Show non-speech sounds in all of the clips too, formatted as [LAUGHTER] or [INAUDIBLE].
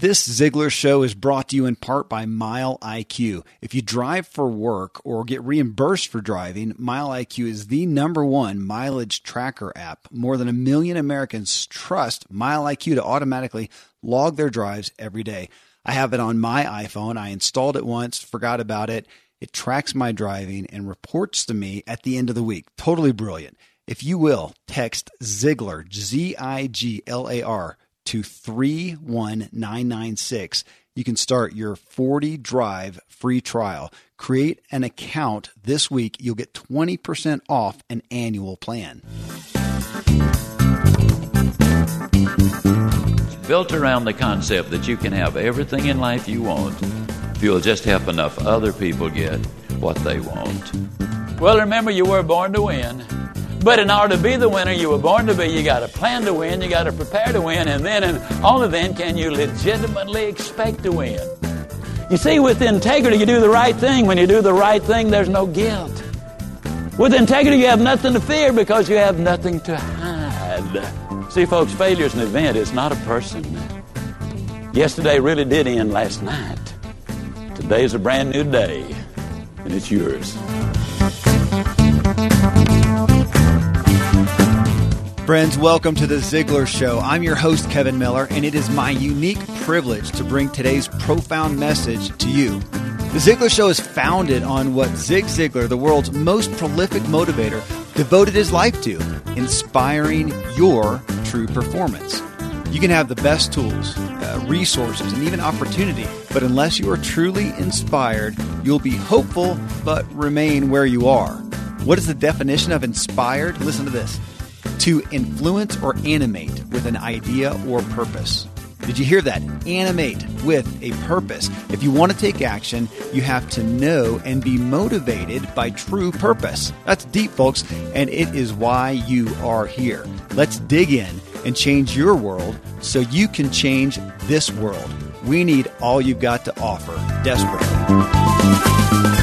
This Ziglar show is brought to you in part by MileIQ. If you drive for work or get reimbursed for driving, MileIQ is the number one mileage tracker app. More than a million Americans trust MileIQ to automatically log their drives every day. I have it on my iPhone. I installed it once, forgot about it. It tracks my driving and reports to me at the end of the week. Totally brilliant. If you will, text Ziglar, Z I G L A R, to 31996. You can start your 40 drive free trial. Create an account this week. You'll get 20% off an annual plan. Built around the concept that you can have everything in life you want if you'll just help enough other people get what they want. Well, remember, you were born to win. But in order to be the winner you were born to be, you got to plan to win, you got to prepare to win, and then and only then can you legitimately expect to win. You see, with integrity, you do the right thing. When you do the right thing, there's no guilt. With integrity, you have nothing to fear because you have nothing to hide. See, folks, failure is an event, it's not a person. Yesterday really did end last night. Today's a brand new day, and it's yours. Friends, welcome to the Ziglar Show. I'm your host, Kevin Miller, and it is my unique privilege to bring today's profound message to you. The Ziglar Show is founded on what Zig Ziglar, the world's most prolific motivator, devoted his life to inspiring your true performance. You can have the best tools, uh, resources, and even opportunity, but unless you are truly inspired, you'll be hopeful but remain where you are. What is the definition of inspired? Listen to this to influence or animate with an idea or purpose. Did you hear that? Animate with a purpose. If you want to take action, you have to know and be motivated by true purpose. That's deep, folks, and it is why you are here. Let's dig in and change your world so you can change this world. We need all you've got to offer desperately.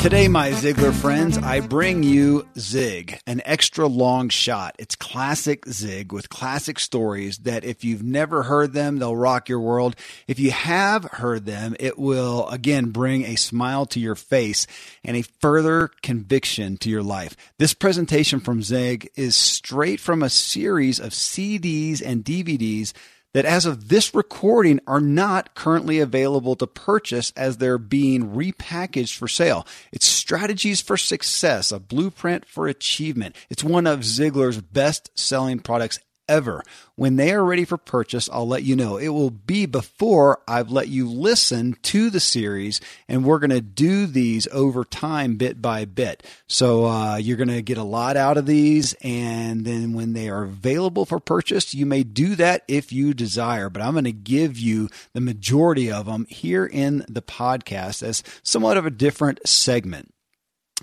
Today, my Ziglar friends, I bring you Zig, an extra long shot. It's classic Zig with classic stories that if you've never heard them, they'll rock your world. If you have heard them, it will again bring a smile to your face and a further conviction to your life. This presentation from Zig is straight from a series of CDs and DVDs that as of this recording are not currently available to purchase as they're being repackaged for sale. It's Strategies for Success, a blueprint for achievement. It's one of Ziglar's best selling products ever. When they are ready for purchase, I'll let you know. It will be before I've let you listen to the series, and we're going to do these over time, bit by bit. So uh, you're going to get a lot out of these, and then when they are available for purchase, you may do that if you desire. But I'm going to give you the majority of them here in the podcast as somewhat of a different segment.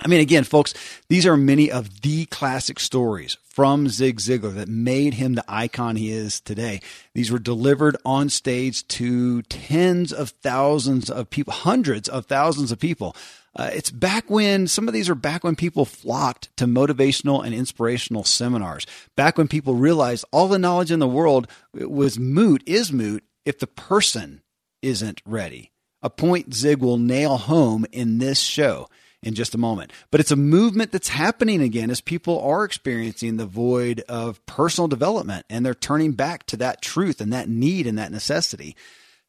I mean, again, folks, these are many of the classic stories from Zig Ziglar that made him the icon he is today. These were delivered on stage to tens of thousands of people, hundreds of thousands of people. Uh, it's back when some of these are back when people flocked to motivational and inspirational seminars. Back when people realized all the knowledge in the world was moot, is moot, if the person isn't ready. A point Zig will nail home in this show in just a moment. But it's a movement that's happening again as people are experiencing the void of personal development and they're turning back to that truth and that need and that necessity.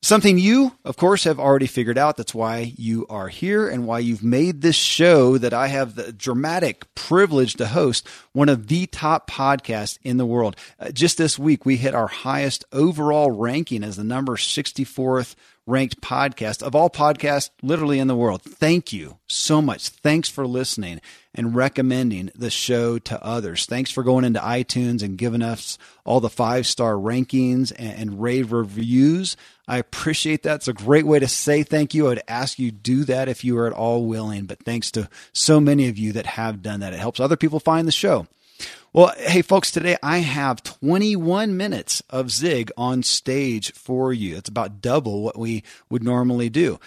Something you, of course, have already figured out. That's why you are here and why you've made this show that I have the dramatic privilege to host one of the top podcasts in the world. Uh, just this week, we hit our highest overall ranking as the number 64th ranked podcast of all podcasts literally in the world. Thank you so much. Thanks for listening and recommending the show to others. Thanks for going into iTunes and giving us all the five star rankings and, and rave reviews. I appreciate that. It's a great way to say thank you. I would ask you do that if you are at all willing, but thanks to so many of you that have done that. It helps other people find the show. Well, hey, folks, today I have 21 minutes of Zig on stage for you. It's about double what we would normally do.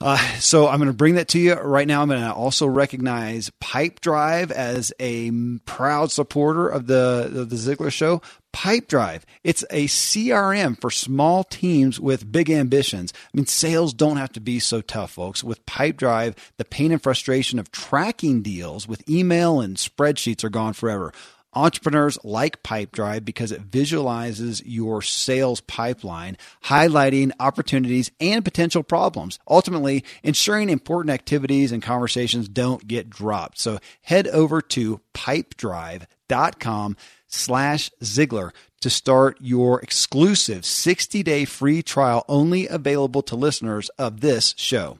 Uh, so I'm going to bring that to you right now. I'm going to also recognize Pipedrive as a proud supporter of the, of the Ziglar Show. Pipedrive. It's a CRM for small teams with big ambitions. I mean, sales don't have to be so tough, folks. With Pipedrive, the pain and frustration of tracking deals with email and spreadsheets are gone forever. Entrepreneurs like Pipedrive because it visualizes your sales pipeline, highlighting opportunities and potential problems, ultimately ensuring important activities and conversations don't get dropped. So head over to pipedrive.com slash Ziglar to start your exclusive 60 day free trial only available to listeners of this show.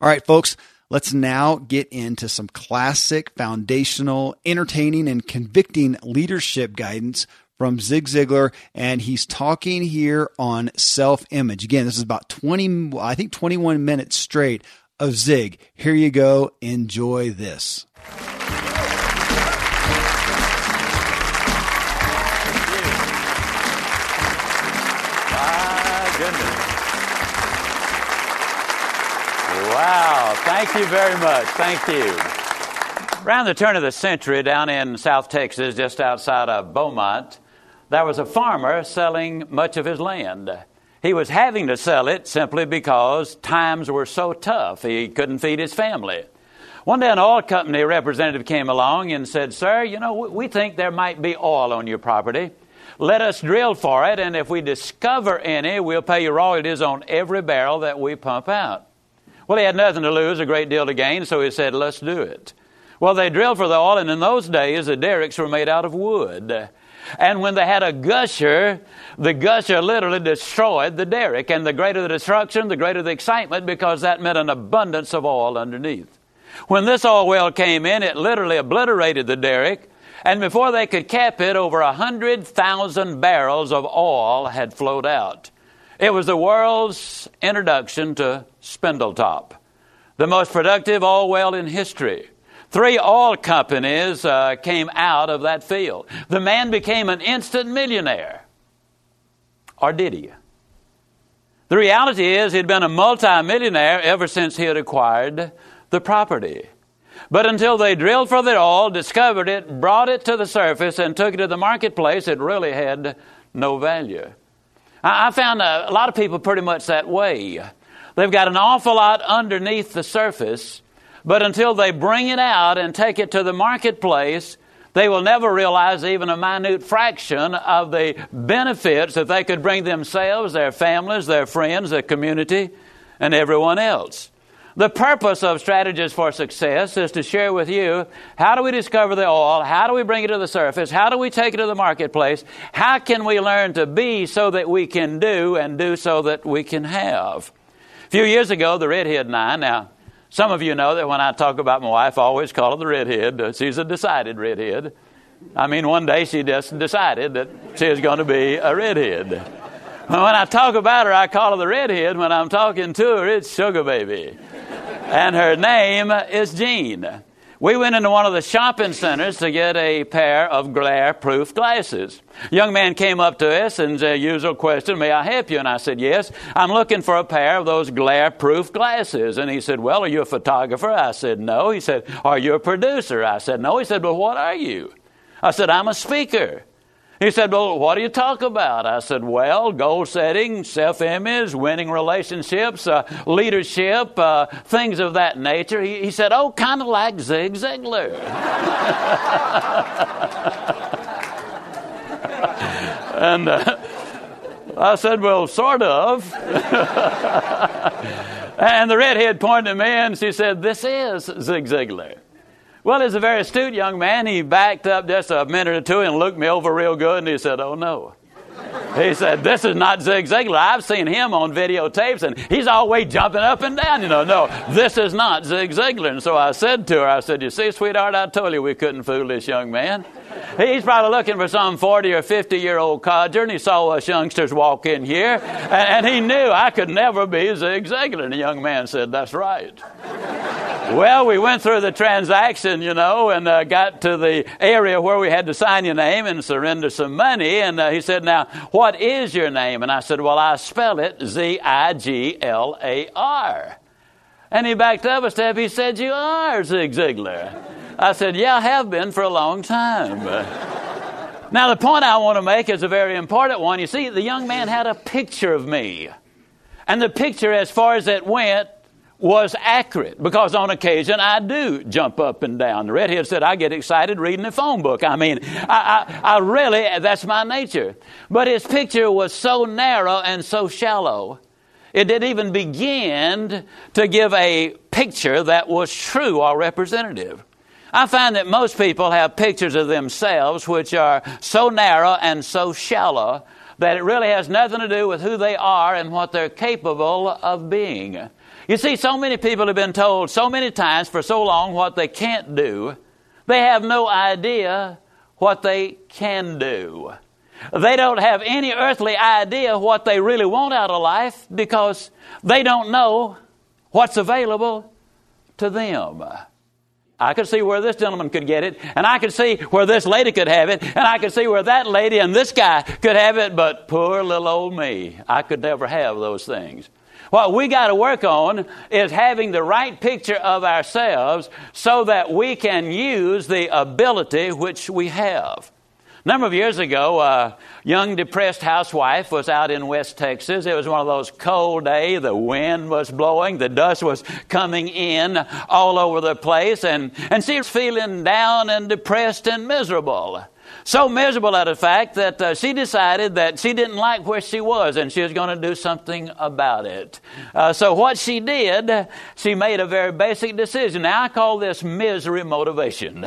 All right, folks. Let's now get into some classic, foundational, entertaining, and convicting leadership guidance from Zig Ziglar. And he's talking here on self image. Again, this is about 20, I think 21 minutes straight of Zig. Here you go. Enjoy this. Wow, thank you very much. Thank you. Around the turn of the century, down in South Texas, just outside of Beaumont, there was a farmer selling much of his land. He was having to sell it simply because times were so tough, he couldn't feed his family. One day, an oil company representative came along and said, Sir, you know, we think there might be oil on your property. Let us drill for it, and if we discover any, we'll pay you royalties on every barrel that we pump out. Well, he had nothing to lose, a great deal to gain, so he said, Let's do it. Well, they drilled for the oil, and in those days, the derricks were made out of wood. And when they had a gusher, the gusher literally destroyed the derrick. And the greater the destruction, the greater the excitement, because that meant an abundance of oil underneath. When this oil well came in, it literally obliterated the derrick. And before they could cap it, over a hundred thousand barrels of oil had flowed out. It was the world's introduction to Spindletop, the most productive oil well in history. Three oil companies uh, came out of that field. The man became an instant millionaire. Or did he? The reality is, he'd been a multimillionaire ever since he had acquired the property. But until they drilled for the oil, discovered it, brought it to the surface, and took it to the marketplace, it really had no value. I found a, lot of people pretty much that way. They've got an awful lot underneath the surface, but until they bring it out and take it to the marketplace, they will never realize even a minute fraction of the benefits that they could bring themselves, their families, their friends, their community, and everyone else. The purpose of Strategies for Success is to share with you how do we discover the oil? How do we bring it to the surface? How do we take it to the marketplace? How can we learn to be so that we can do and do so that we can have? A few years ago, the redhead and I, now, some of you know that when I talk about my wife, I always call her the redhead. She's a decided redhead. I mean, one day she just decided that she is going to be a redhead. When I talk about her, I call her the redhead. When I'm talking to her, it's sugar baby and her name is Jean. We went into one of the shopping centers to get a pair of glare proof glasses. A young man came up to us and the usual question, May I help you? And I said, Yes, I'm looking for a pair of those glare proof glasses. And he said, Well, are you a photographer? I said, No. He said, Are you a producer? I said, No. He said, Well, what are you? I said, I'm a speaker. He said, Well, what do you talk about? I said, Well, goal setting, self image, winning relationships, uh, leadership, uh, things of that nature. He, he said, Oh, kind of like Zig Ziglar. [LAUGHS] and uh, I said, Well, sort of. [LAUGHS] and the redhead pointed at me and she said, This is Zig Ziglar. Well, he's a very astute young man. He backed up just a minute or two and looked me over real good and he said, Oh no. He said, This is not Zig Ziglar. I've seen him on videotapes and he's always jumping up and down. You know, no, this is not Zig Ziglar. And so I said to her, I said, You see, sweetheart, I told you we couldn't fool this young man. He's probably looking for some 40 or 50 year old codger, and he saw us youngsters walk in here, and, and he knew I could never be Zig Ziglar. And the young man said, That's right. Well, we went through the transaction, you know, and uh, got to the area where we had to sign your name and surrender some money. And uh, he said, Now, what is your name? And I said, Well, I spell it Z I G L A R. And he backed up a step. He said, You are Zig Ziglar. I said, Yeah, I have been for a long time. [LAUGHS] Now, the point I want to make is a very important one. You see, the young man had a picture of me. And the picture, as far as it went, was accurate because on occasion I do jump up and down. The redhead said, I get excited reading the phone book. I mean, I, I, I really, that's my nature. But his picture was so narrow and so shallow, it didn't even begin to give a picture that was true or representative. I find that most people have pictures of themselves which are so narrow and so shallow that it really has nothing to do with who they are and what they're capable of being. You see, so many people have been told so many times for so long what they can't do, they have no idea what they can do. They don't have any earthly idea what they really want out of life because they don't know what's available to them. I could see where this gentleman could get it, and I could see where this lady could have it, and I could see where that lady and this guy could have it, but poor little old me, I could never have those things. What we got to work on is having the right picture of ourselves so that we can use the ability which we have. A number of years ago, a young depressed housewife was out in West Texas. It was one of those cold days. The wind was blowing. The dust was coming in all over the place. And, and she was feeling down and depressed and miserable. So miserable at the fact that uh, she decided that she didn't like where she was and she was going to do something about it. Uh, so what she did, she made a very basic decision. Now I call this misery motivation.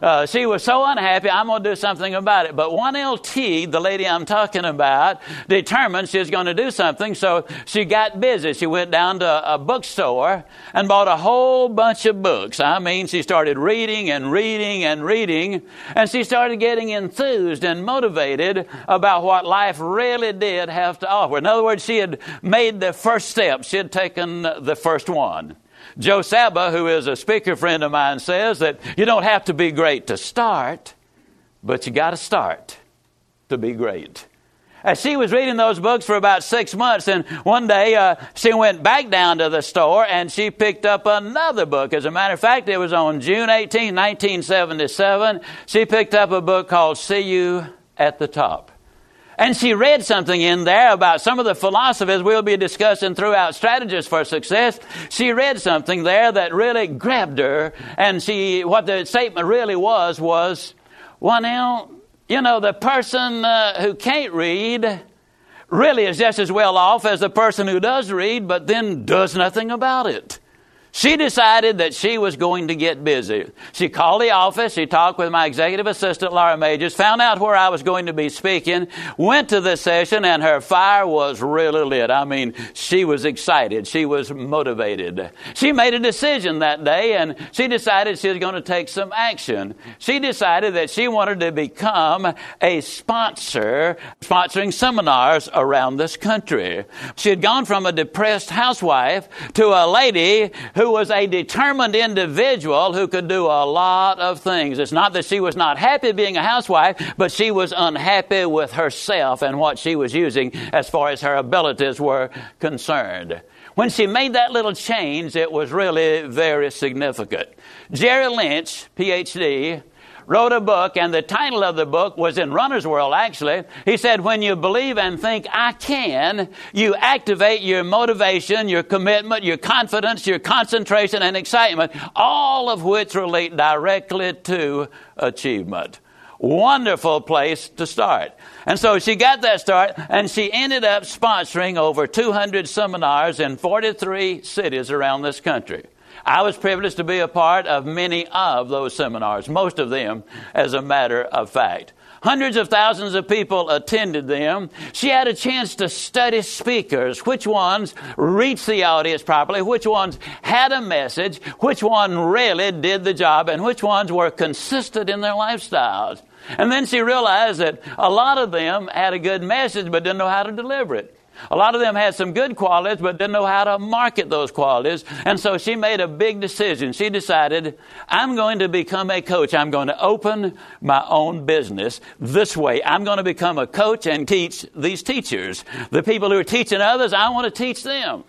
Uh, she was so unhappy, I'm going to do something about it. But 1LT, the lady I'm talking about, determined she was going to do something, so she got busy. She went down to a bookstore and bought a whole bunch of books. I mean, she started reading and reading and reading, and she started getting enthused and motivated about what life really did have to offer. In other words, she had made the first step, she had taken the first one. Joe Sabah, who is a speaker friend of mine, says that you don't have to be great to start, but you got to start to be great. As she was reading those books for about six months, and one day uh, she went back down to the store and she picked up another book. As a matter of fact, it was on June 18, 1977. She picked up a book called See You at the Top. And she read something in there about some of the philosophies we'll be discussing throughout Strategies for Success. She read something there that really grabbed her. And she, what the statement really was, was, well, now, you know, the person uh, who can't read really is just as well off as the person who does read, but then does nothing about it. She decided that she was going to get busy. She called the office, she talked with my executive assistant, Laura Magers, found out where I was going to be speaking, went to the session, and her fire was really lit. I mean, she was excited, she was motivated. She made a decision that day, and she decided she was going to take some action. She decided that she wanted to become a sponsor, sponsoring seminars around this country. She had gone from a depressed housewife to a lady who was a determined individual who could do a lot of things. It's not that she was not happy being a housewife, but she was unhappy with herself and what she was using as far as her abilities were concerned. When she made that little change, it was really very significant. Jerry Lynch, PhD, wrote a book, and the title of the book was in Runner's World, actually. He said, When you believe and think, I can, you activate your motivation, your commitment, your confidence, your concentration, and excitement, all of which relate directly to achievement. Wonderful place to start. And so she got that start, and she ended up sponsoring over 200 seminars in 43 cities around this country. I was privileged to be a part of many of those seminars, most of them, as a matter of fact. Hundreds of thousands of people attended them. She had a chance to study speakers, which ones reached the audience properly, which ones had a message, which one really did the job, and which ones were consistent in their lifestyles. And then she realized that a lot of them had a good message but didn't know how to deliver it. A lot of them had some good qualities, but didn't know how to market those qualities. And so she made a big decision. She decided, I'm going to become a coach. I'm going to open my own business this way. I'm going to become a coach and teach these teachers. The people who are teaching others, I want to teach them.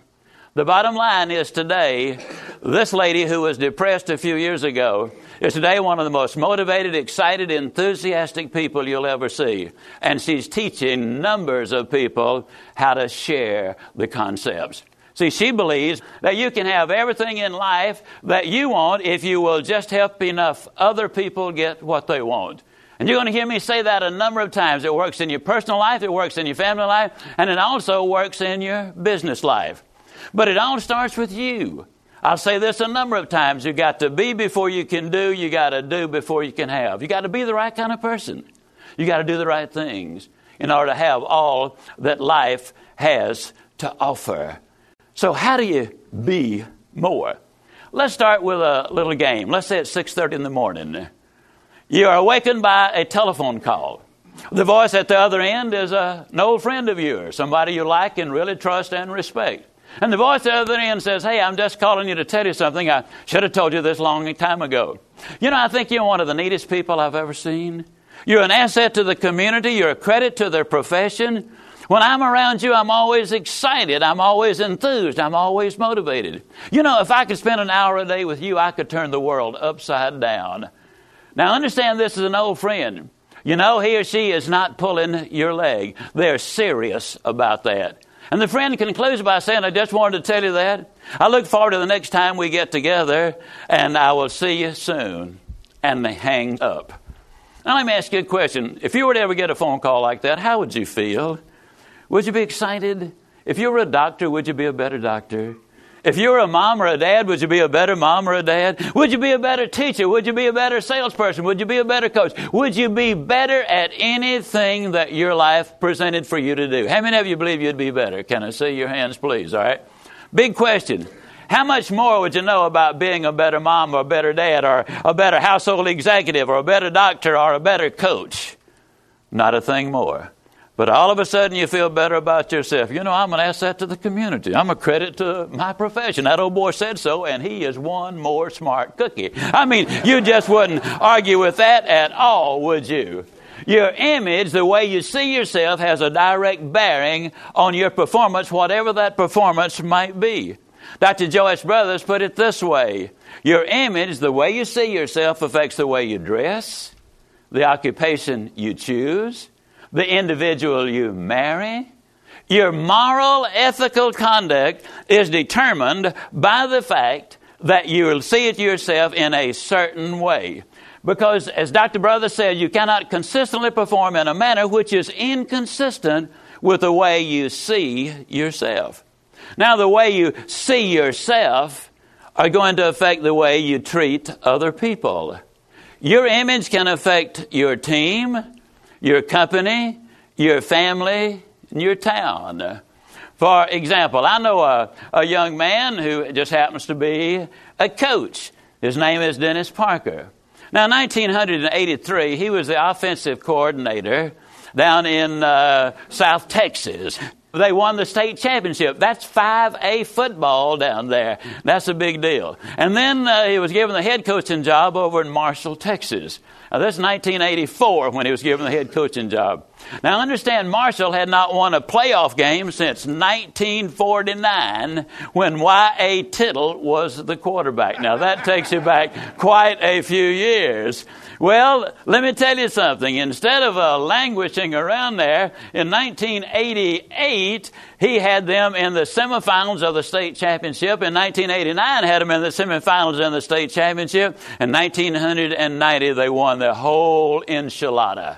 The bottom line is today, this lady who was depressed a few years ago is today one of the most motivated, excited, enthusiastic people you'll ever see. And she's teaching numbers of people how to share the concepts. See, she believes that you can have everything in life that you want if you will just help enough other people get what they want. And you're going to hear me say that a number of times. It works in your personal life, it works in your family life, and it also works in your business life. But it all starts with you. I'll say this a number of times. You got to be before you can do. You got to do before you can have. You got to be the right kind of person. You got to do the right things in order to have all that life has to offer. So how do you be more? Let's start with a little game. Let's say it's 6:30 in the morning. You are awakened by a telephone call. The voice at the other end is a, an old friend of yours, somebody you like and really trust and respect. And the voice at the other end says, Hey, I'm just calling you to tell you something. I should have told you this long time ago. You know, I think you're one of the neatest people I've ever seen. You're an asset to the community. You're a credit to their profession. When I'm around you, I'm always excited. I'm always enthused. I'm always motivated. You know, if I could spend an hour a day with you, I could turn the world upside down. Now, understand this is an old friend. You know, he or she is not pulling your leg. They're serious about that. And the friend concludes by saying, I just wanted to tell you that. I look forward to the next time we get together, and I will see you soon. And they hang up. Now, let me ask you a question. If you were to ever get a phone call like that, how would you feel? Would you be excited? If you were a doctor, would you be a better doctor? If you were a mom or a dad, would you be a better mom or a dad? Would you be a better teacher? Would you be a better salesperson? Would you be a better coach? Would you be better at anything that your life presented for you to do? How many of you believe you'd be better? Can I see your hands, please? All right. Big question. How much more would you know about being a better mom or a better dad or a better household executive or a better doctor or a better coach? Not a thing more. But all of a sudden you feel better about yourself. You know, I'm an asset to the community. I'm a credit to my profession. That old boy said so, and he is one more smart cookie. I mean, you just wouldn't argue with that at all, would you? Your image, the way you see yourself, has a direct bearing on your performance, whatever that performance might be. Dr. Joyce Brothers put it this way Your image, the way you see yourself, affects the way you dress, the occupation you choose, the individual you marry. Your moral, ethical conduct is determined by the fact that you'll see it yourself in a certain way. Because, as Dr. Brother said, you cannot consistently perform in a manner which is inconsistent with the way you see yourself. Now, the way you see yourself are going to affect the way you treat other people. Your image can affect your team, your company, your family, and your town. For example, I know a, a young man who just happens to be a coach. His name is Dennis Parker. Now, in 1983, he was the offensive coordinator down in uh, South Texas. They won the state championship. That's 5A football down there. That's a big deal. And then uh, he was given the head coaching job over in Marshall, Texas. Now, this is 1984 when he was given the head coaching job. Now, understand, Marshall had not won a playoff game since 1949 when Y.A. Tittle was the quarterback. Now, that takes you back quite a few years. Well, let me tell you something. Instead of uh, languishing around there, in 1988, he had them in the semifinals of the state championship. In 1989, had them in the semifinals in the state championship. In 1990, they won the whole enchilada.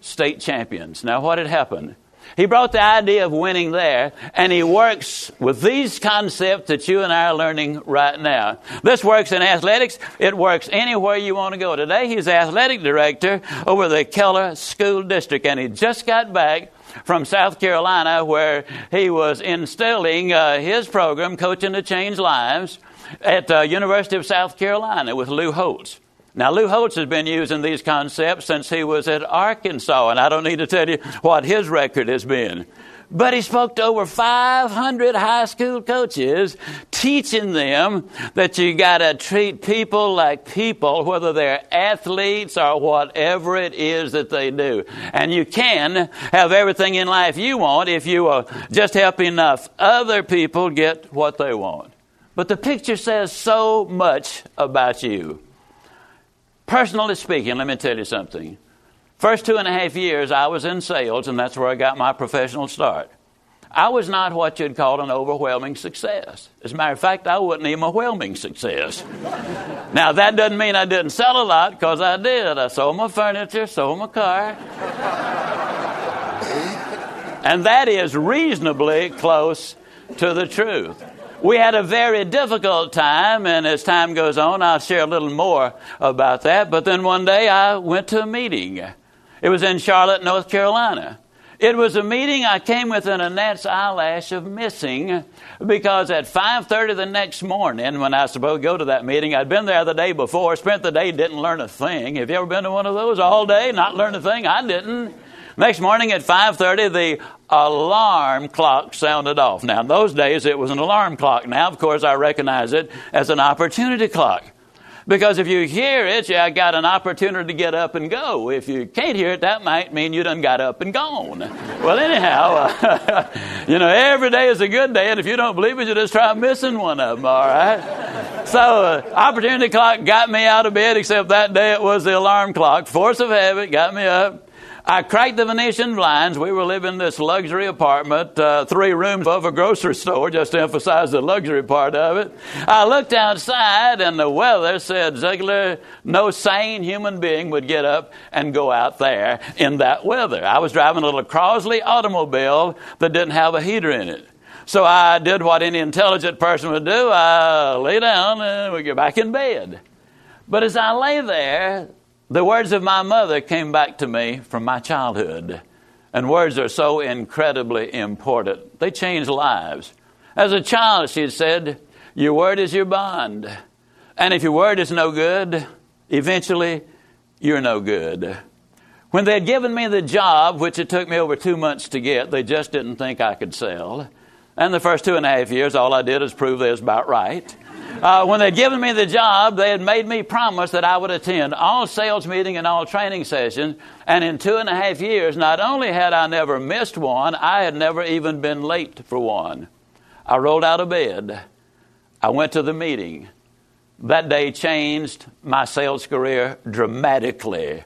State champions. Now, what had happened? He brought the idea of winning there, and he works with these concepts that you and I are learning right now. This works in athletics. It works anywhere you want to go. Today, he's athletic director over the Keller School District, and he just got back from South Carolina where he was instilling uh, his program, Coaching to Change Lives, at the uh, University of South Carolina with Lou Holtz. Now, Lou Holtz has been using these concepts since he was at Arkansas, and I don't need to tell you what his record has been. but he spoke to over 500 high school coaches, teaching them that you got to treat people like people, whether they're athletes or whatever it is that they do. And you can have everything in life you want if you will just help enough other people get what they want. But the picture says so much about you. Personally speaking, let me tell you something. First two and a half years, I was in sales, and that's where I got my professional start. I was not what you'd call an overwhelming success. As a matter of fact, I wasn't even a whelming success. now, that doesn't mean I didn't sell a lot, because I did. I sold my furniture, sold my car. and that is reasonably close to the truth we had a very difficult time, and as time goes on, I'll share a little more about that. But then one day I went to a meeting. It was in Charlotte, North Carolina. It was a meeting I came within a gnat's eyelash of missing because at 5:30 the next morning, when I was supposed to go to that meeting, I'd been there the day before, spent the day, didn't learn a thing. Have you ever been to one of those all day, not learn a thing? I didn't. Next morning at 5:30, the alarm clock sounded off. Now, in those days, it was an alarm clock. Now, of course, I recognize it as an opportunity clock. Because if you hear it, you got an opportunity to get up and go. If you can't hear it, that might mean you done got up and gone. well, anyhow, uh, [LAUGHS] you know, every day is a good day, and if you don't believe it, you just try missing one of them, all right? so, uh, opportunity clock got me out of bed, except that day it was the alarm clock. Force of habit got me up. I cracked the Venetian blinds. We were living in this luxury apartment, uh, three rooms above a grocery store, just to emphasize the luxury part of it. I looked outside, and the weather said, Ziglar, no sane human being would get up and go out there in that weather. I was driving a little Crosley automobile that didn't have a heater in it. So I did what any intelligent person would do. I lay down and we get back in bed. But as I lay there, the words of my mother came back to me from my childhood. And words are so incredibly important. They change lives. As a child, she had said, Your word is your bond. And if your word is no good, eventually you're no good. When they had given me the job, which it took me over two months to get, they just didn't think I could sell. And the first two and a half years, all I did was prove they was about right uh, when they'd given me the job, they had made me promise that I would attend all sales meeting and all training sessions. And in two and a half years, not only had I never missed one, I had never even been late for one. I rolled out of bed. I went to the meeting. That day changed my sales career dramatically.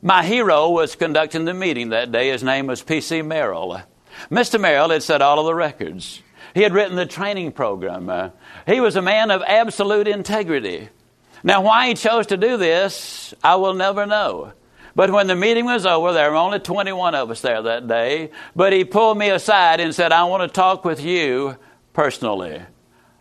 My hero was conducting the meeting that day. His name was P.C. Merrell. Mr. Merrell had set all of the records. He had written the training program. Uh, he was a man of absolute integrity. Now, why he chose to do this, I will never know. But when the meeting was over, there were only 21 of us there that day. But he pulled me aside and said, I want to talk with you personally.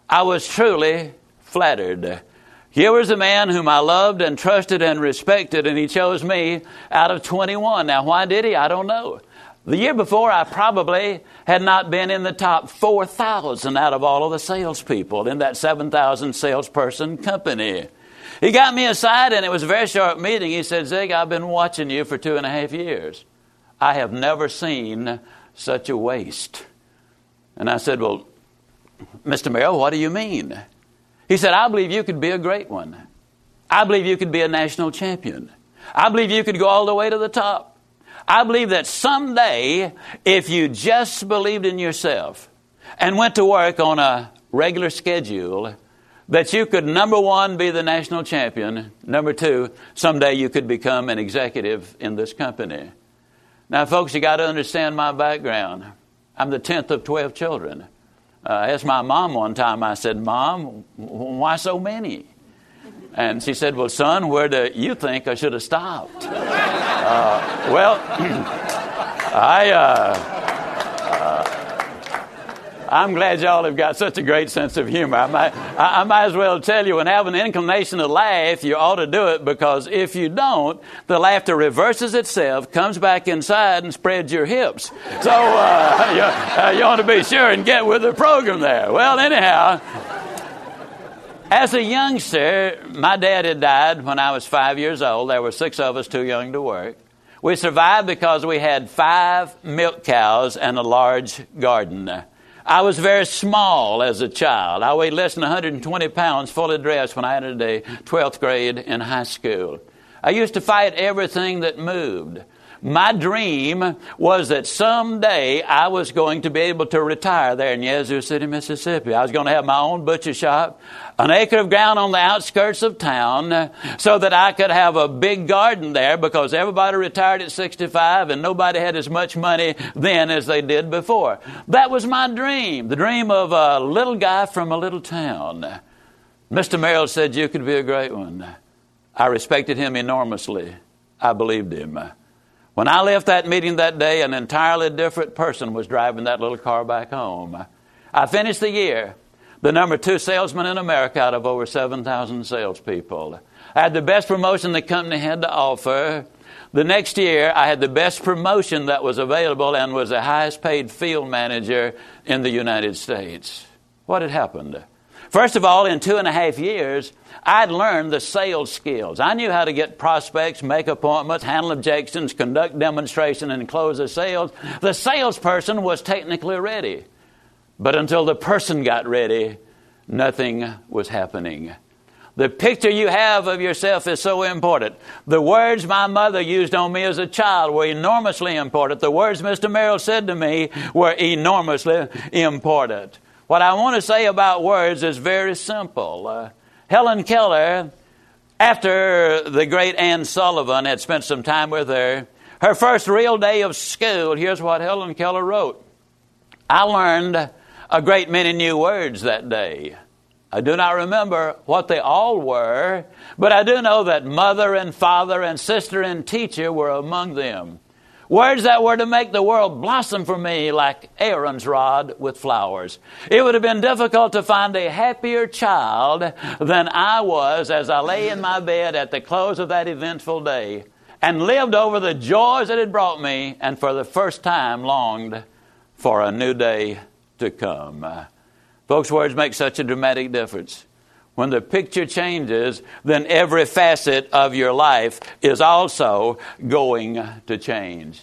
I was truly flattered. Here was a man whom I loved and trusted and respected, and he chose me out of 21. Now, why did he? I don't know. The year before, I probably had not been in the top 4,000 out of all of the salespeople in that 7,000 salesperson company. He got me aside, and it was a very short meeting. He said, Zig, I've been watching you for two and a half years. I have never seen such a waste. And I said, Well, Mr. Merrell, what do you mean? He said, I believe you could be a great one. I believe you could be a national champion. I believe you could go all the way to the top. I believe that someday, if you just believed in yourself and went to work on a regular schedule, that you could, number one, be the national champion. Number two, someday you could become an executive in this company. Now, folks, you got to understand my background. I'm the 10th of 12 children. Uh, I asked my mom one time, I said, Mom, why so many? And she said, Well, son, where do you think I should have stopped? Uh, well, [CLEARS THROAT] I, uh, uh, I'm glad y'all have got such a great sense of humor. I might, I, I might as well tell you when having an inclination to laugh, you ought to do it because if you don't, the laughter reverses itself, comes back inside, and spreads your hips. So uh, [LAUGHS] you, uh, you ought to be sure and get with the program there. Well, anyhow. As a youngster, my dad had died when I was five years old. There were six of us too young to work. We survived because we had five milk cows and a large garden. I was very small as a child. I weighed less than 120 pounds, fully dressed, when I entered the 12th grade in high school. I used to fight everything that moved. My dream was that someday I was going to be able to retire there in Yazoo City, Mississippi. I was going to have my own butcher shop, an acre of ground on the outskirts of town, uh, so that I could have a big garden there because everybody retired at 65 and nobody had as much money then as they did before. That was my dream, the dream of a little guy from a little town. Mr. Merrell said you could be a great one. I respected him enormously. I believed him. When I left that meeting that day, an entirely different person was driving that little car back home. I finished the year the number two salesman in America out of over 7,000 salespeople. I had the best promotion the company had to offer. The next year, I had the best promotion that was available and was the highest paid field manager in the United States. What had happened? First of all, in two and a half years, I'd learned the sales skills. I knew how to get prospects, make appointments, handle objections, conduct demonstration, and close the sales. The salesperson was technically ready. But until the person got ready, nothing was happening. The picture you have of yourself is so important. The words my mother used on me as a child were enormously important. The words Mr. Merrell said to me were enormously important. What I want to say about words is very simple. Uh, Helen Keller, after the great Anne Sullivan had spent some time with her, her first real day of school, here's what Helen Keller wrote I learned a great many new words that day. I do not remember what they all were, but I do know that mother and father and sister and teacher were among them. Words that were to make the world blossom for me like Aaron's rod with flowers. It would have been difficult to find a happier child than I was as I lay in my bed at the close of that eventful day and lived over the joys that had brought me and for the first time longed for a new day to come. Folks, words make such a dramatic difference. When the picture changes, then every facet of your life is also going to change.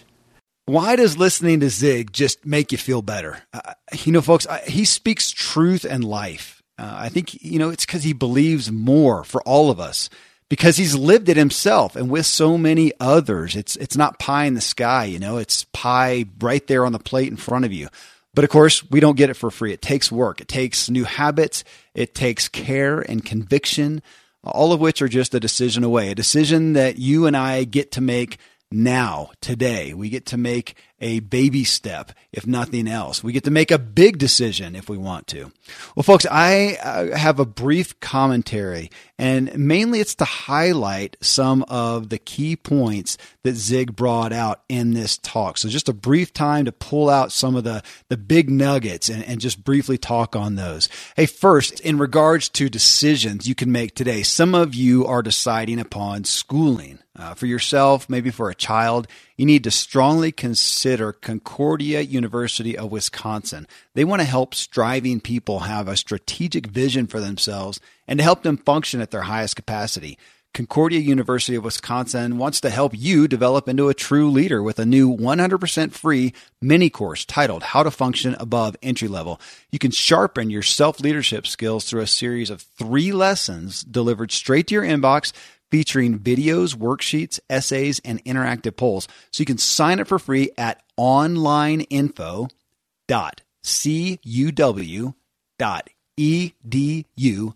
Why does listening to Zig just make you feel better? Uh, you know, folks, I, he speaks truth and life. Uh, I think, you know, it's because he believes more for all of us because he's lived it himself and with so many others. It's, it's not pie in the sky, you know, it's pie right there on the plate in front of you. But of course, we don't get it for free. It takes work, it takes new habits, it takes care and conviction, all of which are just a decision away, a decision that you and I get to make now, today. We get to make a baby step, if nothing else. We get to make a big decision if we want to. Well, folks, I uh, have a brief commentary, and mainly it's to highlight some of the key points that Zig brought out in this talk. So, just a brief time to pull out some of the, the big nuggets and, and just briefly talk on those. Hey, first, in regards to decisions you can make today, some of you are deciding upon schooling uh, for yourself, maybe for a child you need to strongly consider Concordia University of Wisconsin. They want to help striving people have a strategic vision for themselves and to help them function at their highest capacity. Concordia University of Wisconsin wants to help you develop into a true leader with a new 100% free mini course titled How to Function Above Entry Level. You can sharpen your self leadership skills through a series of three lessons delivered straight to your inbox featuring videos, worksheets, essays, and interactive polls. So you can sign up for free at onlineinfo.cuw.edu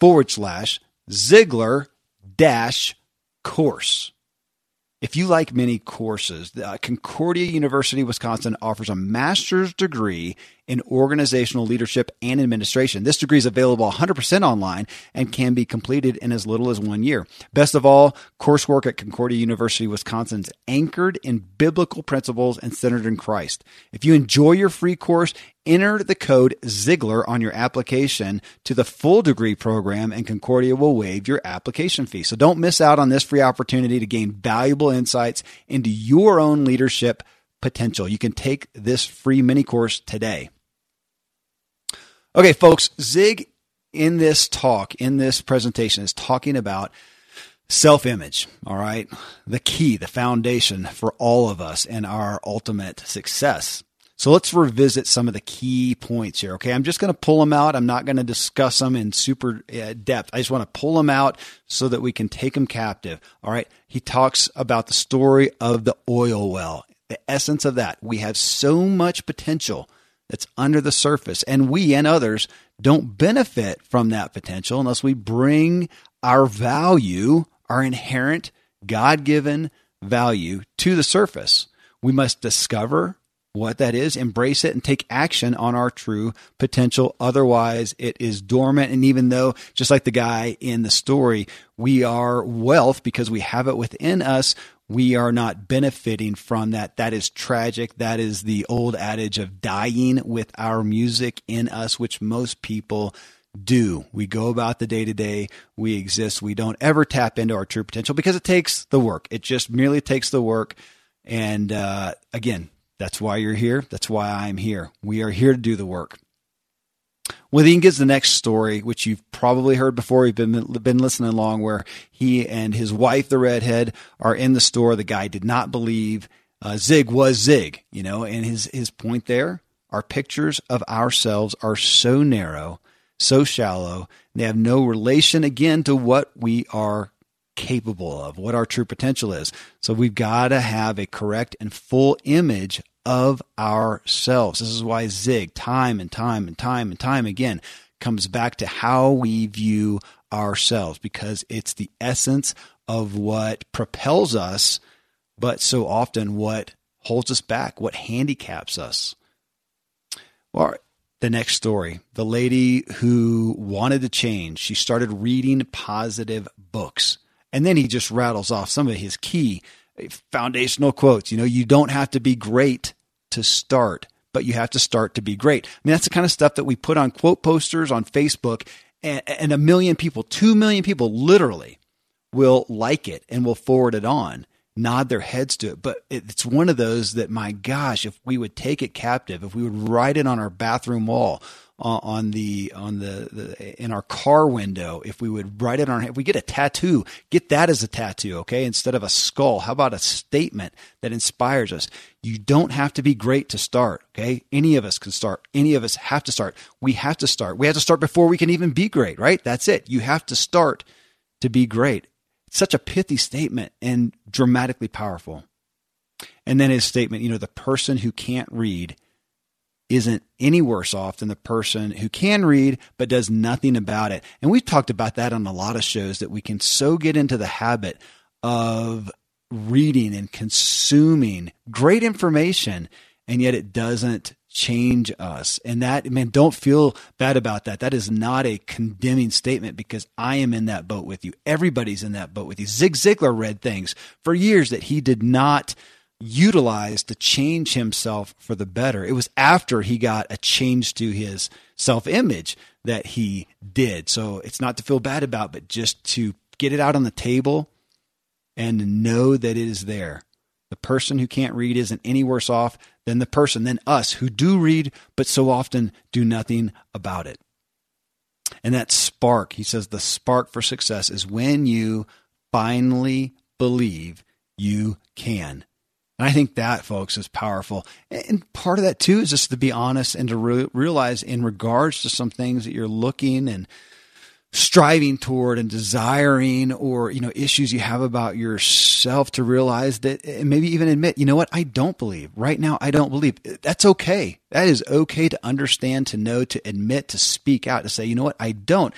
forward slash Ziglar dash course. If you like many courses, uh, Concordia University, Wisconsin offers a master's degree in organizational leadership and administration. This degree is available 100% online and can be completed in as little as one year. Best of all, coursework at Concordia University, Wisconsin is anchored in biblical principles and centered in Christ. If you enjoy your free course, enter the code Ziglar on your application to the full degree program, and Concordia will waive your application fee. So don't miss out on this free opportunity to gain valuable insights into your own leadership potential. You can take this free mini course today. Okay, folks, Zig in this talk, in this presentation, is talking about Self image, all right? The key, the foundation for all of us and our ultimate success. So let's revisit some of the key points here. Okay. I'm just going to pull them out. I'm not going to discuss them in super uh, depth. I just want to pull them out so that we can take them captive. All right. He talks about the story of the oil well, the essence of that. We have so much potential that's under the surface, and we and others don't benefit from that potential unless we bring our value, our inherent God given value to the surface. We must discover what that is, embrace it, and take action on our true potential. Otherwise, it is dormant. And even though, just like the guy in the story, we are wealth because we have it within us, we are not benefiting from that. That is tragic. That is the old adage of dying with our music in us, which most people do. We go about the day to day. We exist. We don't ever tap into our true potential because it takes the work. It just merely takes the work. And uh, again, that's why you're here. That's why I'm here. We are here to do the work. Then gives the next story, which you've probably heard before. You've been been listening along, where he and his wife, the redhead, are in the store. The guy did not believe uh, Zig was Zig, you know, and his his point there: our pictures of ourselves are so narrow, so shallow. They have no relation again to what we are capable of, what our true potential is. So we've got to have a correct and full image of ourselves. This is why Zig, time and time and time and time again, comes back to how we view ourselves because it's the essence of what propels us, but so often what holds us back, what handicaps us. Well, the next story the lady who wanted to change, she started reading positive books. And then he just rattles off some of his key foundational quotes. You know, you don't have to be great to start, but you have to start to be great. I mean, that's the kind of stuff that we put on quote posters on Facebook, and, and a million people, two million people literally will like it and will forward it on, nod their heads to it. But it's one of those that, my gosh, if we would take it captive, if we would write it on our bathroom wall, on the on the, the, in our car window if we would write it on if we get a tattoo get that as a tattoo okay instead of a skull. How about a statement that inspires us? You don't have to be great to start okay? Any of us can start. Any of us have to start. We have to start. We have to start before we can even be great right? That's it. You have to start to be great. It's such a pithy statement and dramatically powerful. And then his statement you know the person who can't read isn't any worse off than the person who can read but does nothing about it. And we've talked about that on a lot of shows that we can so get into the habit of reading and consuming great information and yet it doesn't change us. And that, man, don't feel bad about that. That is not a condemning statement because I am in that boat with you. Everybody's in that boat with you. Zig Ziglar read things for years that he did not utilized to change himself for the better. It was after he got a change to his self image that he did. So it's not to feel bad about, but just to get it out on the table and know that it is there. The person who can't read isn't any worse off than the person, than us who do read, but so often do nothing about it. And that spark, he says, the spark for success is when you finally believe you can. And I think that, folks, is powerful. And part of that, too, is just to be honest and to re- realize in regards to some things that you're looking and striving toward and desiring or, you know, issues you have about yourself to realize that and maybe even admit, you know what, I don't believe. Right now, I don't believe. That's okay. That is okay to understand, to know, to admit, to speak out, to say, you know what, I don't.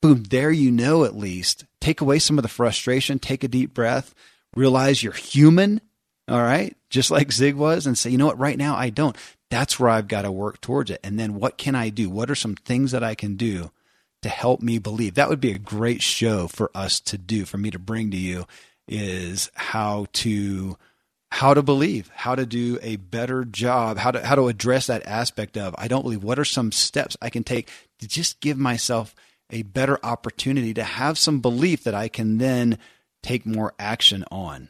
Boom, there you know at least. Take away some of the frustration, take a deep breath, realize you're human all right, just like Zig was, and say, you know what, right now I don't. That's where I've got to work towards it. And then what can I do? What are some things that I can do to help me believe? That would be a great show for us to do, for me to bring to you, is how to how to believe, how to do a better job, how to how to address that aspect of I don't believe. What are some steps I can take to just give myself a better opportunity to have some belief that I can then take more action on.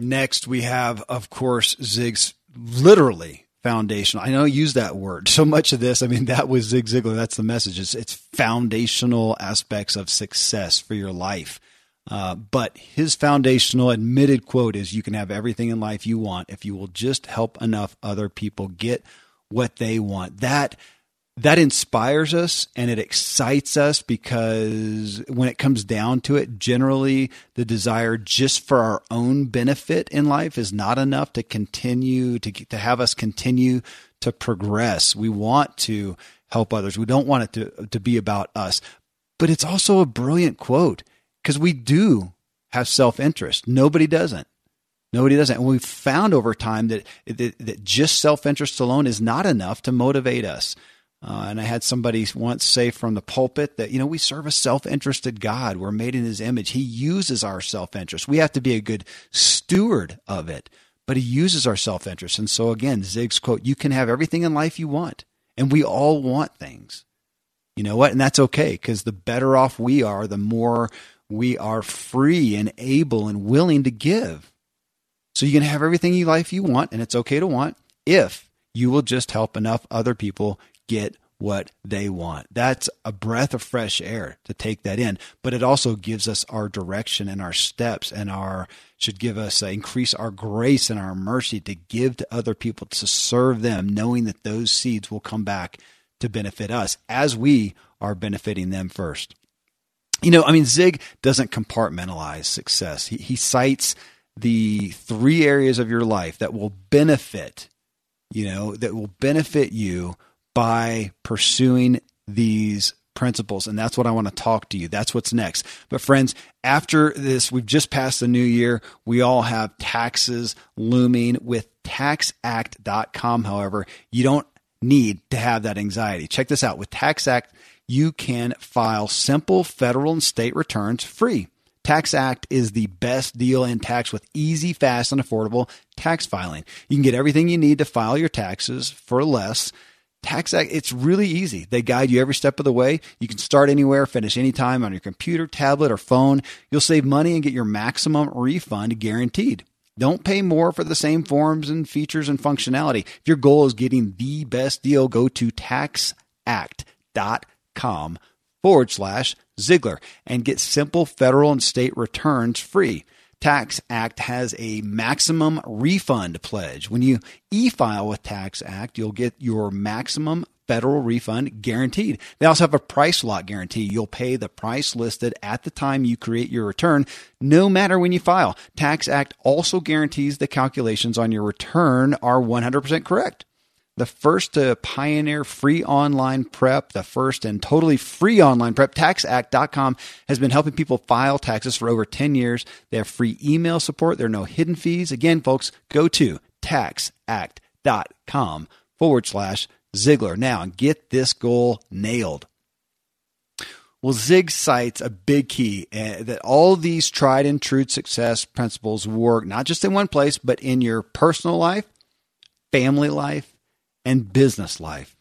Next, we have, of course, Zig's literally foundational. I know I use that word. So much of this, I mean, that was Zig Ziglar. That's the message. It's, it's foundational aspects of success for your life. Uh, but his foundational admitted quote is You can have everything in life you want if you will just help enough other people get what they want. That that inspires us and it excites us because when it comes down to it, generally the desire just for our own benefit in life is not enough to continue to, to have us continue to progress. We want to help others. We don't want it to, to be about us. But it's also a brilliant quote because we do have self interest. Nobody doesn't. Nobody doesn't. And we've found over time that, that, that just self interest alone is not enough to motivate us. Uh, and I had somebody once say from the pulpit that, you know, we serve a self interested God. We're made in his image. He uses our self interest. We have to be a good steward of it, but he uses our self interest. And so, again, Zig's quote, you can have everything in life you want. And we all want things. You know what? And that's okay because the better off we are, the more we are free and able and willing to give. So you can have everything in life you want, and it's okay to want if you will just help enough other people get what they want. That's a breath of fresh air to take that in, but it also gives us our direction and our steps and our should give us uh, increase our grace and our mercy to give to other people to serve them knowing that those seeds will come back to benefit us as we are benefiting them first. You know, I mean Zig doesn't compartmentalize success. He he cites the three areas of your life that will benefit, you know, that will benefit you by pursuing these principles. And that's what I want to talk to you. That's what's next. But friends, after this, we've just passed the new year. We all have taxes looming with taxact.com. However, you don't need to have that anxiety. Check this out. With TaxAct, you can file simple federal and state returns free. TaxAct is the best deal in tax with easy, fast, and affordable tax filing. You can get everything you need to file your taxes for less TaxAct, it's really easy. They guide you every step of the way. You can start anywhere, finish anytime on your computer, tablet, or phone. You'll save money and get your maximum refund guaranteed. Don't pay more for the same forms and features and functionality. If your goal is getting the best deal, go to taxact.com forward slash Ziglar and get simple federal and state returns free. Tax Act has a maximum refund pledge. When you e file with TaxAct, you'll get your maximum federal refund guaranteed. They also have a price lock guarantee. You'll pay the price listed at the time you create your return, no matter when you file. TaxAct also guarantees the calculations on your return are 100% correct the first to pioneer free online prep, the first and totally free online prep. TaxAct.com has been helping people file taxes for over 10 years. They have free email support. There are no hidden fees. Again, folks, go to taxact.com forward slash Ziglar now and get this goal nailed. Well, Zig cites a big key uh, that all these tried and true success principles work not just in one place, but in your personal life, family life, and business life.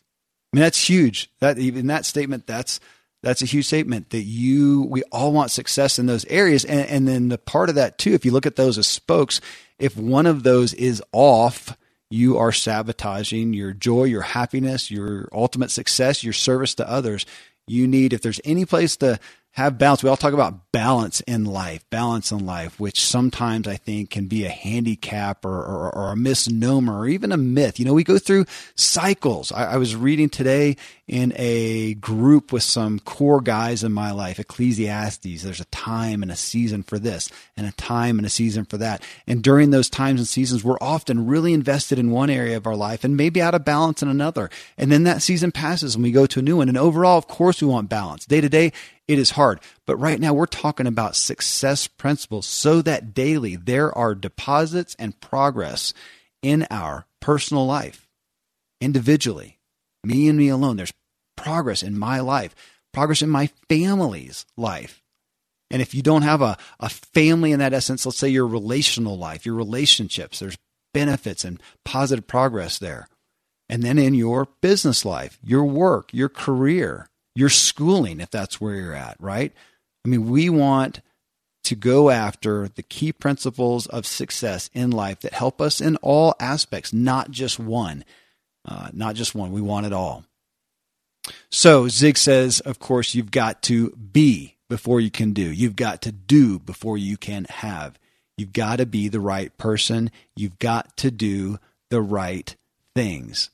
I mean, that's huge. That even that statement, that's that's a huge statement that you we all want success in those areas. And, and then the part of that too, if you look at those as spokes, if one of those is off, you are sabotaging your joy, your happiness, your ultimate success, your service to others. You need, if there's any place to have balance. We all talk about balance in life, balance in life, which sometimes I think can be a handicap or, or, or a misnomer or even a myth. You know, we go through cycles. I, I, was reading today in a group with some core guys in my life, Ecclesiastes. There's a time and a season for this and a time and a season for that. And during those times and seasons, we're often really invested in one area of our life and maybe out of balance in another. And then that season passes and we go to a new one. And overall, of course, we want balance. Day to day, it is hard. But right now, we're talking about success principles so that daily there are deposits and progress in our personal life, individually, me and me alone. There's progress in my life, progress in my family's life. And if you don't have a, a family in that essence, let's say your relational life, your relationships, there's benefits and positive progress there. And then in your business life, your work, your career, your schooling, if that's where you're at, right? I mean, we want to go after the key principles of success in life that help us in all aspects, not just one. Uh, not just one. We want it all. So Zig says, of course, you've got to be before you can do. You've got to do before you can have. You've got to be the right person. You've got to do the right things.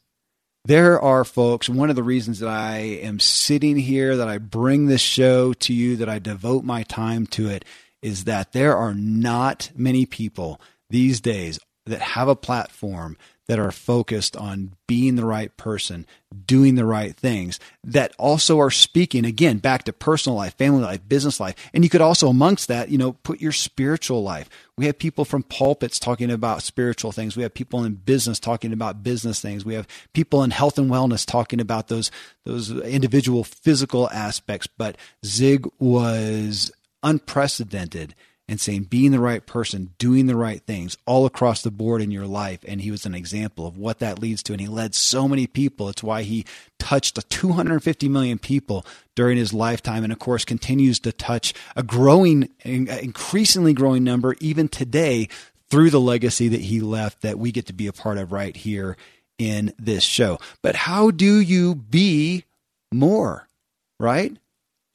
There are folks, one of the reasons that I am sitting here, that I bring this show to you, that I devote my time to it, is that there are not many people these days that have a platform that are focused on being the right person, doing the right things, that also are speaking again back to personal life, family life, business life. And you could also, amongst that, you know, put your spiritual life. We have people from pulpits talking about spiritual things. We have people in business talking about business things. We have people in health and wellness talking about those, those individual physical aspects. But Zig was unprecedented and saying being the right person, doing the right things all across the board in your life. And he was an example of what that leads to. And he led so many people. It's why he touched 250 million people during his lifetime. And of course, continues to touch a growing, increasingly growing number even today through the legacy that he left that we get to be a part of right here in this show. But how do you be more, right?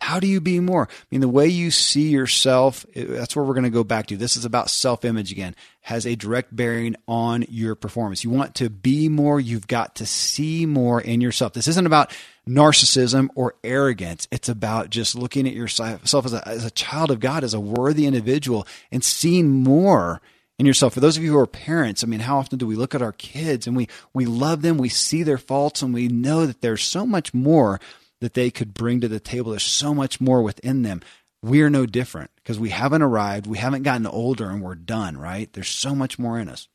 How do you be more? I mean, the way you see yourself, that's where we're going to go back to. This is about self image again, has a direct bearing on your performance. You want to be more, you've got to see more in yourself. This isn't about narcissism or arrogance. It's about just looking at yourself as a, as a child of God, as a worthy individual, and seeing more in yourself. For those of you who are parents, I mean, how often do we look at our kids and we, we love them, we see their faults, and we know that there's so much more that they could bring to the table. There's so much more within them. We're no different because we haven't arrived, we haven't gotten older, and we're done, right? There's so much more in us.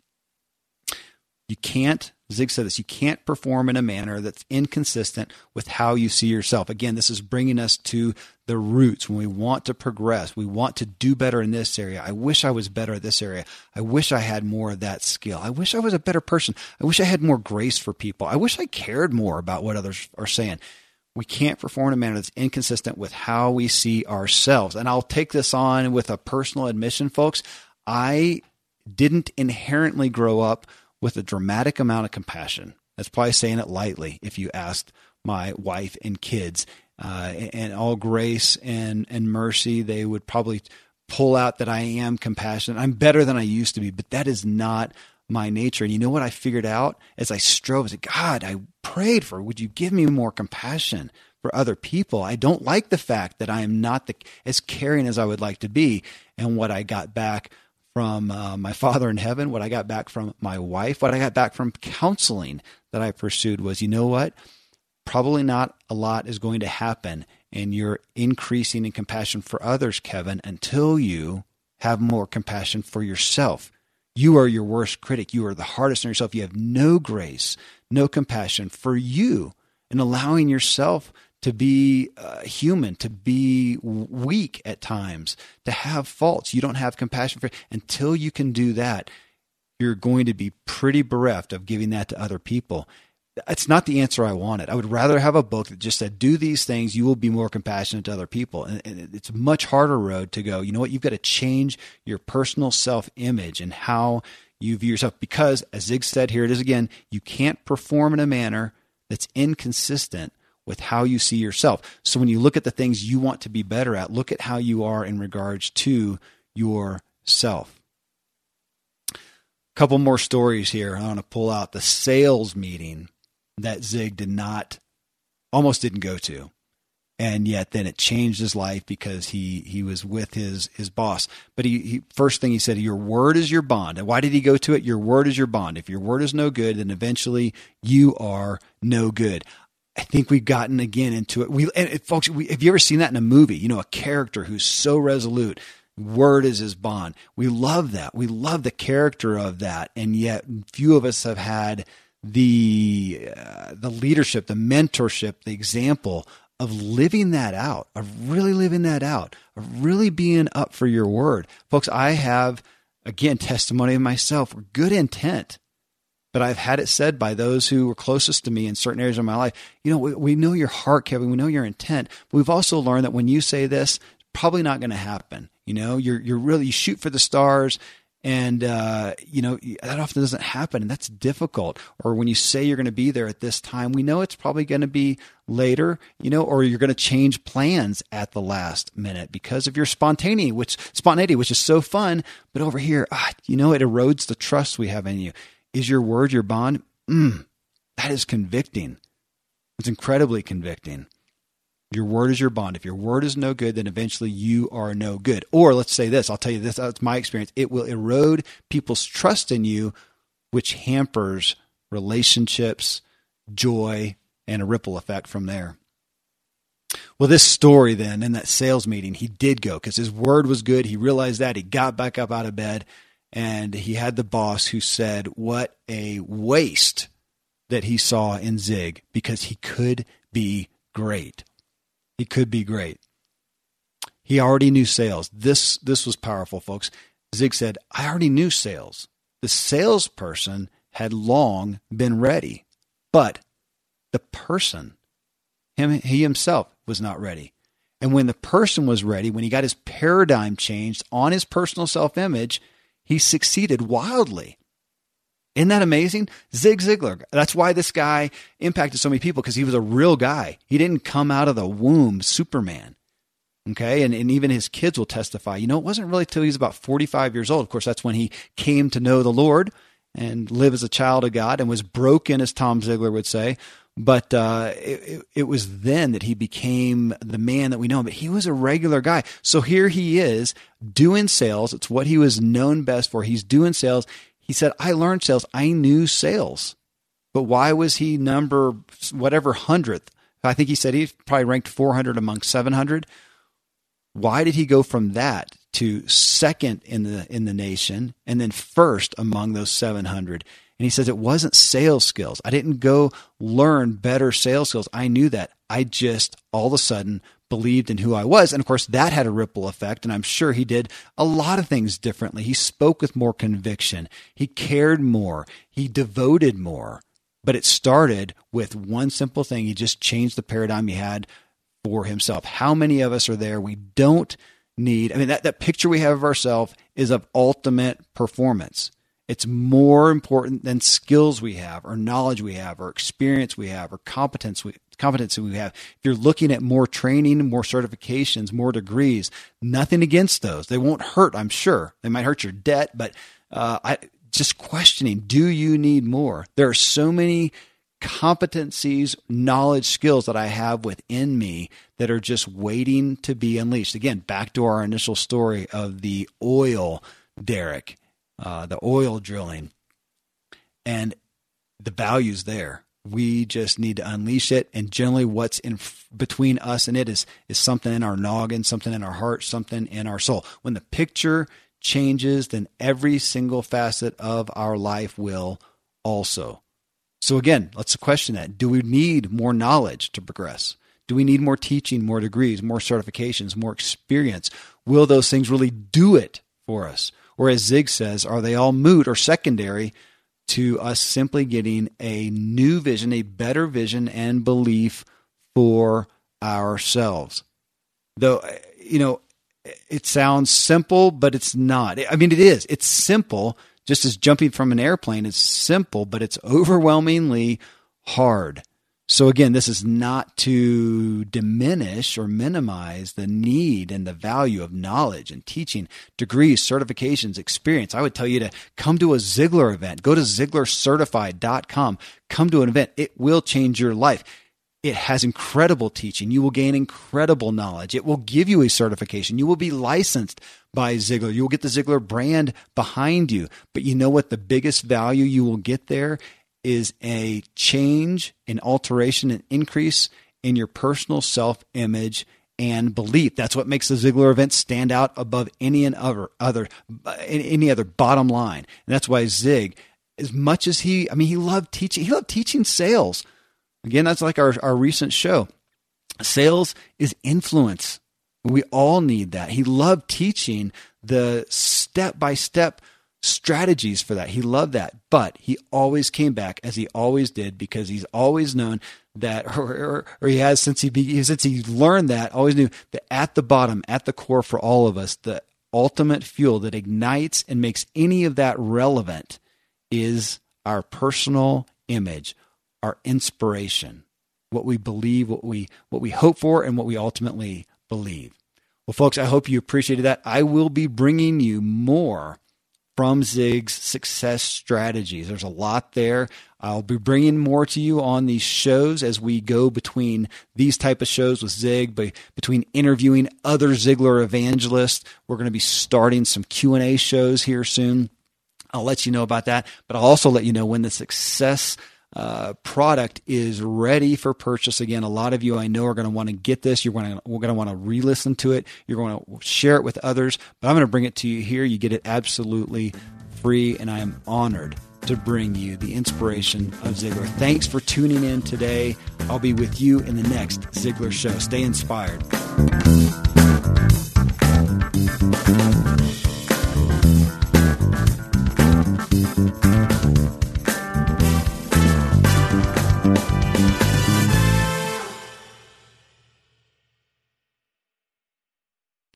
You can't, Zig said this, you can't perform in a manner that's inconsistent with how you see yourself. Again, this is bringing us to the roots when we want to progress. We want to do better in this area. I wish I was better at this area. I wish I had more of that skill. I wish I was a better person. I wish I had more grace for people. I wish I cared more about what others are saying we can't perform in a manner that's inconsistent with how we see ourselves. And I'll take this on with a personal admission, folks. I didn't inherently grow up with a dramatic amount of compassion. That's probably saying it lightly if you asked my wife and kids. Uh, and all grace and, and mercy, they would probably pull out that I am compassionate. I'm better than I used to be, but that is not my nature. And you know what I figured out as I strove? I said, God, I prayed for, would you give me more compassion for other people? I don't like the fact that I am not the, as caring as I would like to be. And what I got back from uh, my father in heaven, what I got back from my wife, what I got back from counseling that I pursued was, you know what? Probably not a lot is going to happen and you're increasing in compassion for others, Kevin, until you have more compassion for yourself. You are your worst critic. You are the hardest on yourself. You have no grace, no compassion for you, and allowing yourself to be uh, human, to be weak at times, to have faults. You don't have compassion for until you can do that. You're going to be pretty bereft of giving that to other people it's not the answer I wanted. I would rather have a book that just said, do these things, you will be more compassionate to other people. And, and it's a much harder road to go. You know what? You've got to change your personal self image and how you view yourself. Because, as Zig said, here it is again, you can't perform in a manner that's inconsistent with how you see yourself. So when you look at the things you want to be better at, look at how you are in regards to yourself couple more stories here. I want to pull out the sales meeting that Zig did not, almost didn't go to. And yet then it changed his life because he, he was with his, his boss. But he, he, first thing he said, your word is your bond. And why did he go to it? Your word is your bond. If your word is no good, then eventually you are no good. I think we've gotten again into it. We, and folks, we, have you ever seen that in a movie? You know, a character who's so resolute, word is his bond. We love that. We love the character of that. And yet few of us have had the uh, the leadership, the mentorship, the example of living that out, of really living that out, of really being up for your word. Folks, I have again testimony of myself, good intent. But I've had it said by those who were closest to me in certain areas of my life. You know, we, we know your heart, Kevin. We know your intent. But we've also learned that when you say this, it's probably not going to happen. You know, you're you're really you shoot for the stars And, uh, you know, that often doesn't happen and that's difficult. Or when you say you're going to be there at this time, we know it's probably going to be later, you know, or you're going to change plans at the last minute because of your spontaneity, which spontaneity, which is so fun. But over here, ah, you know, it erodes the trust we have in you. Is your word your bond? Mm, that is convicting. It's incredibly convicting. Your word is your bond. If your word is no good, then eventually you are no good. Or let's say this I'll tell you this, that's my experience. It will erode people's trust in you, which hampers relationships, joy, and a ripple effect from there. Well, this story then, in that sales meeting, he did go because his word was good. He realized that. He got back up out of bed and he had the boss who said, What a waste that he saw in Zig because he could be great. He could be great. He already knew sales. This this was powerful, folks. Zig said, "I already knew sales. The salesperson had long been ready, but the person, him he himself, was not ready. And when the person was ready, when he got his paradigm changed on his personal self-image, he succeeded wildly. Isn't that amazing? Zig Ziglar. That's why this guy impacted so many people because he was a real guy. He didn't come out of the womb Superman. Okay. And, and even his kids will testify. You know, it wasn't really till he was about 45 years old. Of course, that's when he came to know the Lord and live as a child of God and was broken, as Tom Ziglar would say. But uh, it, it was then that he became the man that we know. But he was a regular guy. So here he is doing sales. It's what he was known best for. He's doing sales. He said, I learned sales. I knew sales. But why was he number whatever hundredth? I think he said he probably ranked 400 among 700. Why did he go from that to second in the in the nation and then first among those 700? And he says it wasn't sales skills. I didn't go learn better sales skills. I knew that. I just all of a sudden believed in who I was. And of course, that had a ripple effect. And I'm sure he did a lot of things differently. He spoke with more conviction, he cared more, he devoted more. But it started with one simple thing. He just changed the paradigm he had for himself. How many of us are there? We don't need, I mean, that, that picture we have of ourselves is of ultimate performance. It's more important than skills we have, or knowledge we have, or experience we have, or competence we, competency we have. If you're looking at more training, more certifications, more degrees, nothing against those. They won't hurt, I'm sure. They might hurt your debt, but uh, I just questioning: Do you need more? There are so many competencies, knowledge, skills that I have within me that are just waiting to be unleashed. Again, back to our initial story of the oil derrick uh, the oil drilling, and the value's there. We just need to unleash it. And generally, what's in between us and it is is something in our noggin, something in our heart, something in our soul. When the picture changes, then every single facet of our life will also. So again, let's question that. Do we need more knowledge to progress? Do we need more teaching, more degrees, more certifications, more experience? Will those things really do it for us? Or as Zig says, are they all moot or secondary to us simply getting a new vision, a better vision and belief for ourselves? Though, you know, it sounds simple, but it's not. I mean, it is. It's simple, just as jumping from an airplane is simple, but it's overwhelmingly hard. So, again, this is not to diminish or minimize the need and the value of knowledge and teaching, degrees, certifications, experience. I would tell you to come to a Ziglar event. Go to ZiglarCertified.com. Come to an event. It will change your life. It has incredible teaching. You will gain incredible knowledge. It will give you a certification. You will be licensed by Ziglar. You will get the Ziglar brand behind you. But you know what? The biggest value you will get there is a change, an alteration, an increase in your personal self image and belief. That's what makes the Ziglar event stand out above any and other, other any other bottom line. And that's why Zig, as much as he, I mean, he loved teaching. He loved teaching sales. Again, that's like our, our recent show. Sales is influence. We all need that. He loved teaching the step by step strategies for that. He loved that, but he always came back as he always did because he's always known that, [LAUGHS] or, or, or he has since he since he learned that, always knew that at the bottom, at the core for all of us, the ultimate fuel that ignites and makes any of that relevant is our personal image, our inspiration, what we believe, what we what we hope for and what we ultimately believe. Well, folks, I hope you appreciated that. I will be bringing you more from Zig's success strategies. There's a lot there. I'll be bringing more to you on these shows as we go between these type of shows with Zig, but between interviewing other Ziglar evangelists. We're going to be starting some Q&A shows here soon. I'll let you know about that, but I'll also let you know when the success uh, product is ready for purchase. Again, a lot of you I know are going to want to get this. You're going to we're going to want to re-listen to it. You're going to share it with others. But I'm going to bring it to you here. You get it absolutely free, and I am honored to bring you the inspiration of Ziglar. Thanks for tuning in today. I'll be with you in the next Ziglar show. Stay inspired.